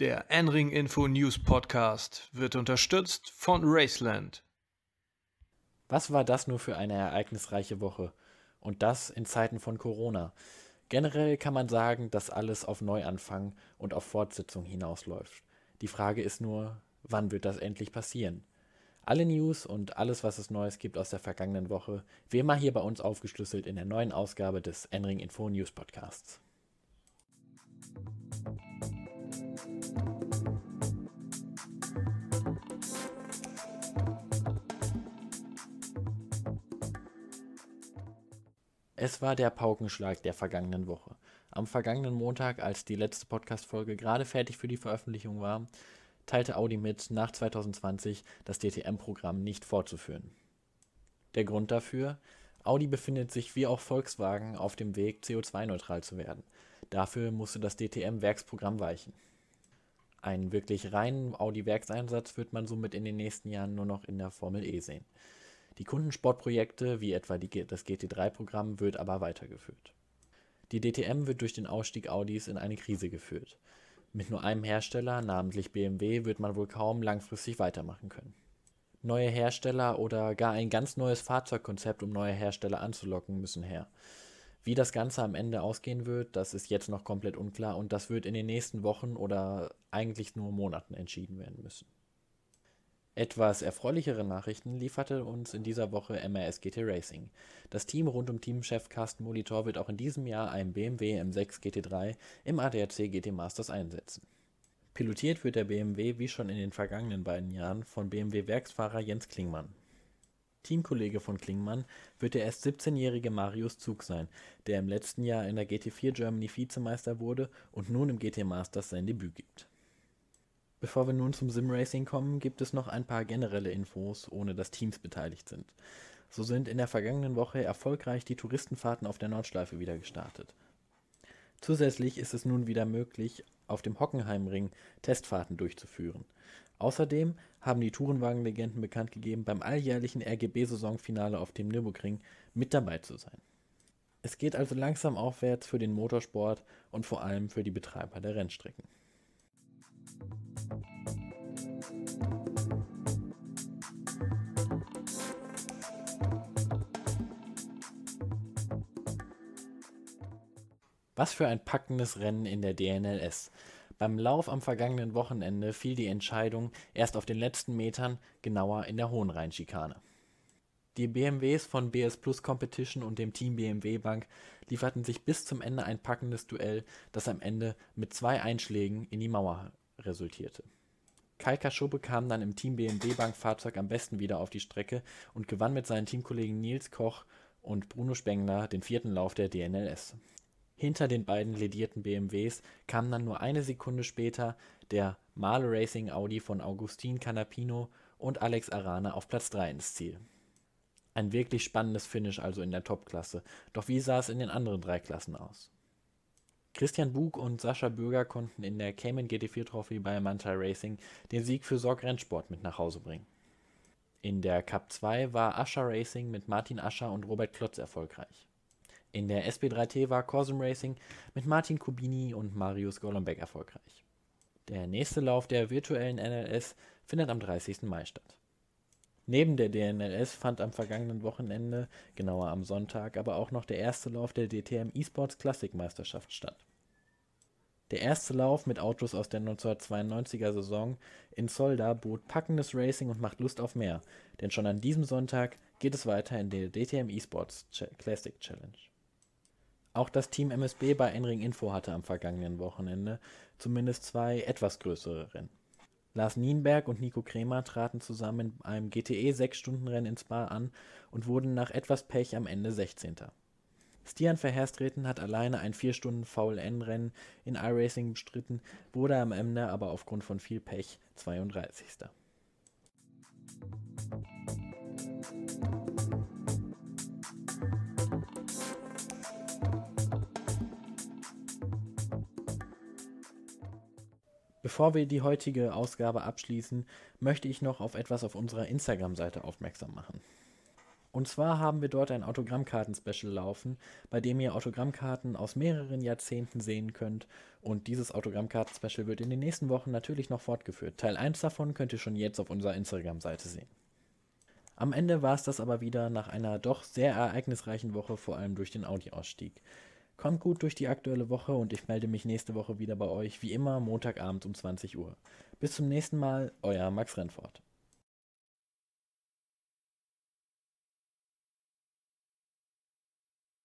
Der N-Ring Info News Podcast wird unterstützt von Raceland. Was war das nur für eine ereignisreiche Woche? Und das in Zeiten von Corona. Generell kann man sagen, dass alles auf Neuanfang und auf Fortsetzung hinausläuft. Die Frage ist nur, wann wird das endlich passieren? Alle News und alles, was es Neues gibt aus der vergangenen Woche, wie immer hier bei uns aufgeschlüsselt in der neuen Ausgabe des N-Ring Info News Podcasts. Es war der Paukenschlag der vergangenen Woche. Am vergangenen Montag, als die letzte Podcast-Folge gerade fertig für die Veröffentlichung war, teilte Audi mit, nach 2020 das DTM-Programm nicht fortzuführen. Der Grund dafür? Audi befindet sich wie auch Volkswagen auf dem Weg, CO2-neutral zu werden. Dafür musste das DTM-Werksprogramm weichen. Einen wirklich reinen Audi-Werkseinsatz wird man somit in den nächsten Jahren nur noch in der Formel E sehen. Die Kundensportprojekte, wie etwa die, das GT3-Programm, wird aber weitergeführt. Die DTM wird durch den Ausstieg Audis in eine Krise geführt. Mit nur einem Hersteller, namentlich BMW, wird man wohl kaum langfristig weitermachen können. Neue Hersteller oder gar ein ganz neues Fahrzeugkonzept, um neue Hersteller anzulocken, müssen her. Wie das Ganze am Ende ausgehen wird, das ist jetzt noch komplett unklar und das wird in den nächsten Wochen oder eigentlich nur Monaten entschieden werden müssen. Etwas erfreulichere Nachrichten lieferte uns in dieser Woche MRS GT Racing. Das Team rund um Teamchef Carsten Molitor wird auch in diesem Jahr einen BMW M6 GT3 im ADAC GT Masters einsetzen. Pilotiert wird der BMW wie schon in den vergangenen beiden Jahren von BMW-Werksfahrer Jens Klingmann. Teamkollege von Klingmann wird der erst 17-jährige Marius Zug sein, der im letzten Jahr in der GT4 Germany Vizemeister wurde und nun im GT Masters sein Debüt gibt. Bevor wir nun zum Simracing kommen, gibt es noch ein paar generelle Infos, ohne dass Teams beteiligt sind. So sind in der vergangenen Woche erfolgreich die Touristenfahrten auf der Nordschleife wieder gestartet. Zusätzlich ist es nun wieder möglich, auf dem Hockenheimring Testfahrten durchzuführen. Außerdem haben die Tourenwagenlegenden bekannt gegeben, beim alljährlichen RGB-Saisonfinale auf dem Nürburgring mit dabei zu sein. Es geht also langsam aufwärts für den Motorsport und vor allem für die Betreiber der Rennstrecken. Was für ein packendes Rennen in der DNLS. Beim Lauf am vergangenen Wochenende fiel die Entscheidung erst auf den letzten Metern, genauer in der Hohenrheinschikane. Die BMWs von BS Plus Competition und dem Team BMW Bank lieferten sich bis zum Ende ein packendes Duell, das am Ende mit zwei Einschlägen in die Mauer resultierte. Kai Kaschube kam dann im Team BMW Bank Fahrzeug am besten wieder auf die Strecke und gewann mit seinen Teamkollegen Nils Koch und Bruno Spengler den vierten Lauf der DNLS. Hinter den beiden ledierten BMWs kam dann nur eine Sekunde später der Male Racing Audi von Augustin Canapino und Alex Arana auf Platz 3 ins Ziel. Ein wirklich spannendes Finish also in der Topklasse. Doch wie sah es in den anderen drei Klassen aus? Christian Bug und Sascha Bürger konnten in der Cayman GT4 Trophy bei Manta Racing den Sieg für Sorg Rennsport mit nach Hause bringen. In der Cup 2 war Ascher Racing mit Martin Ascher und Robert Klotz erfolgreich. In der SB3T war Corsum Racing mit Martin Kubini und Marius Golombek erfolgreich. Der nächste Lauf der virtuellen NLS findet am 30. Mai statt. Neben der DNLS fand am vergangenen Wochenende, genauer am Sonntag, aber auch noch der erste Lauf der DTM eSports Classic Meisterschaft statt. Der erste Lauf mit Autos aus der 1992er Saison in Solda bot packendes Racing und macht Lust auf mehr, denn schon an diesem Sonntag geht es weiter in der DTM eSports Classic Challenge. Auch das Team MSB bei Enring Info hatte am vergangenen Wochenende zumindest zwei etwas größere Rennen. Lars Nienberg und Nico Kremer traten zusammen in einem GTE 6-Stunden-Rennen in Spa an und wurden nach etwas Pech am Ende 16. Stian Verherstreten hat alleine ein 4-Stunden-VLN-Rennen in iRacing bestritten, wurde am Ende aber aufgrund von viel Pech 32. Bevor wir die heutige Ausgabe abschließen, möchte ich noch auf etwas auf unserer Instagram-Seite aufmerksam machen. Und zwar haben wir dort ein Autogrammkarten-Special laufen, bei dem ihr Autogrammkarten aus mehreren Jahrzehnten sehen könnt. Und dieses Autogrammkarten-Special wird in den nächsten Wochen natürlich noch fortgeführt. Teil 1 davon könnt ihr schon jetzt auf unserer Instagram-Seite sehen. Am Ende war es das aber wieder nach einer doch sehr ereignisreichen Woche, vor allem durch den Audi-Ausstieg. Kommt gut durch die aktuelle Woche und ich melde mich nächste Woche wieder bei euch, wie immer Montagabend um 20 Uhr. Bis zum nächsten Mal, euer Max Rennfort.